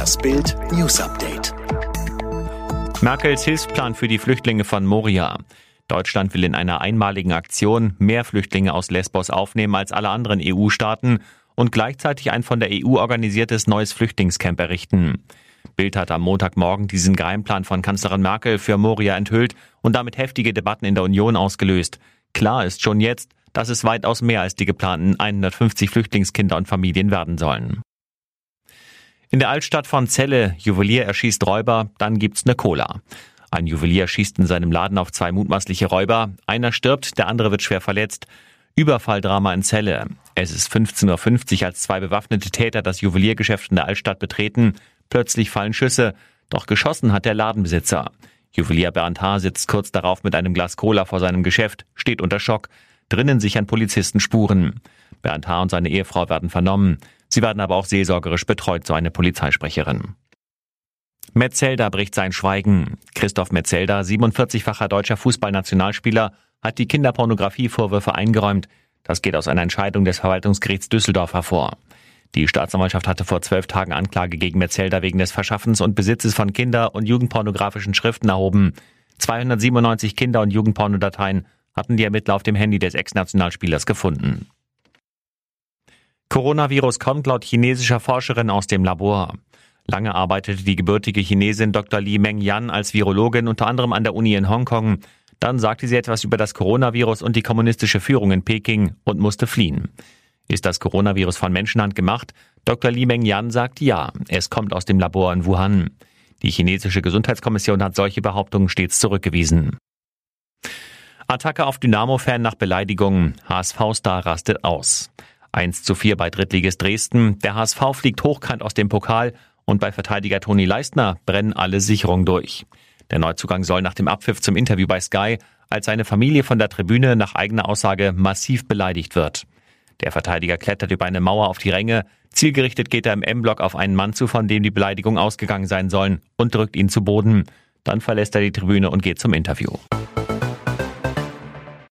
Das Bild News Update. Merkels Hilfsplan für die Flüchtlinge von Moria. Deutschland will in einer einmaligen Aktion mehr Flüchtlinge aus Lesbos aufnehmen als alle anderen EU-Staaten und gleichzeitig ein von der EU organisiertes neues Flüchtlingscamp errichten. Bild hat am Montagmorgen diesen Geheimplan von Kanzlerin Merkel für Moria enthüllt und damit heftige Debatten in der Union ausgelöst. Klar ist schon jetzt, dass es weitaus mehr als die geplanten 150 Flüchtlingskinder und Familien werden sollen. In der Altstadt von Celle, Juwelier erschießt Räuber, dann gibt's ne Cola. Ein Juwelier schießt in seinem Laden auf zwei mutmaßliche Räuber. Einer stirbt, der andere wird schwer verletzt. Überfalldrama in Celle. Es ist 15.50 Uhr, als zwei bewaffnete Täter das Juweliergeschäft in der Altstadt betreten. Plötzlich fallen Schüsse, doch geschossen hat der Ladenbesitzer. Juwelier Bernd H. sitzt kurz darauf mit einem Glas Cola vor seinem Geschäft, steht unter Schock. Drinnen sichern Polizisten Spuren. Bernd H. und seine Ehefrau werden vernommen. Sie werden aber auch seelsorgerisch betreut, so eine Polizeisprecherin. Metzelder bricht sein Schweigen. Christoph Metzelder, 47-facher deutscher Fußballnationalspieler, hat die Kinderpornografievorwürfe eingeräumt. Das geht aus einer Entscheidung des Verwaltungsgerichts Düsseldorf hervor. Die Staatsanwaltschaft hatte vor zwölf Tagen Anklage gegen Metzelder wegen des Verschaffens und Besitzes von Kinder- und Jugendpornografischen Schriften erhoben. 297 Kinder- und Jugendpornodateien hatten die Ermittler auf dem Handy des Ex-Nationalspielers gefunden. Coronavirus kommt laut chinesischer Forscherin aus dem Labor. Lange arbeitete die gebürtige Chinesin Dr. Li Mengyan als Virologin unter anderem an der Uni in Hongkong. Dann sagte sie etwas über das Coronavirus und die kommunistische Führung in Peking und musste fliehen. Ist das Coronavirus von Menschenhand gemacht? Dr. Li Mengyan sagt ja, es kommt aus dem Labor in Wuhan. Die chinesische Gesundheitskommission hat solche Behauptungen stets zurückgewiesen. Attacke auf Dynamo-Fan nach Beleidigung. HSV-Star rastet aus. 1 zu 4 bei Drittligist Dresden. Der HSV fliegt hochkant aus dem Pokal und bei Verteidiger Toni Leistner brennen alle Sicherungen durch. Der Neuzugang soll nach dem Abpfiff zum Interview bei Sky als seine Familie von der Tribüne nach eigener Aussage massiv beleidigt wird. Der Verteidiger klettert über eine Mauer auf die Ränge. Zielgerichtet geht er im M-Block auf einen Mann zu, von dem die Beleidigung ausgegangen sein sollen, und drückt ihn zu Boden. Dann verlässt er die Tribüne und geht zum Interview.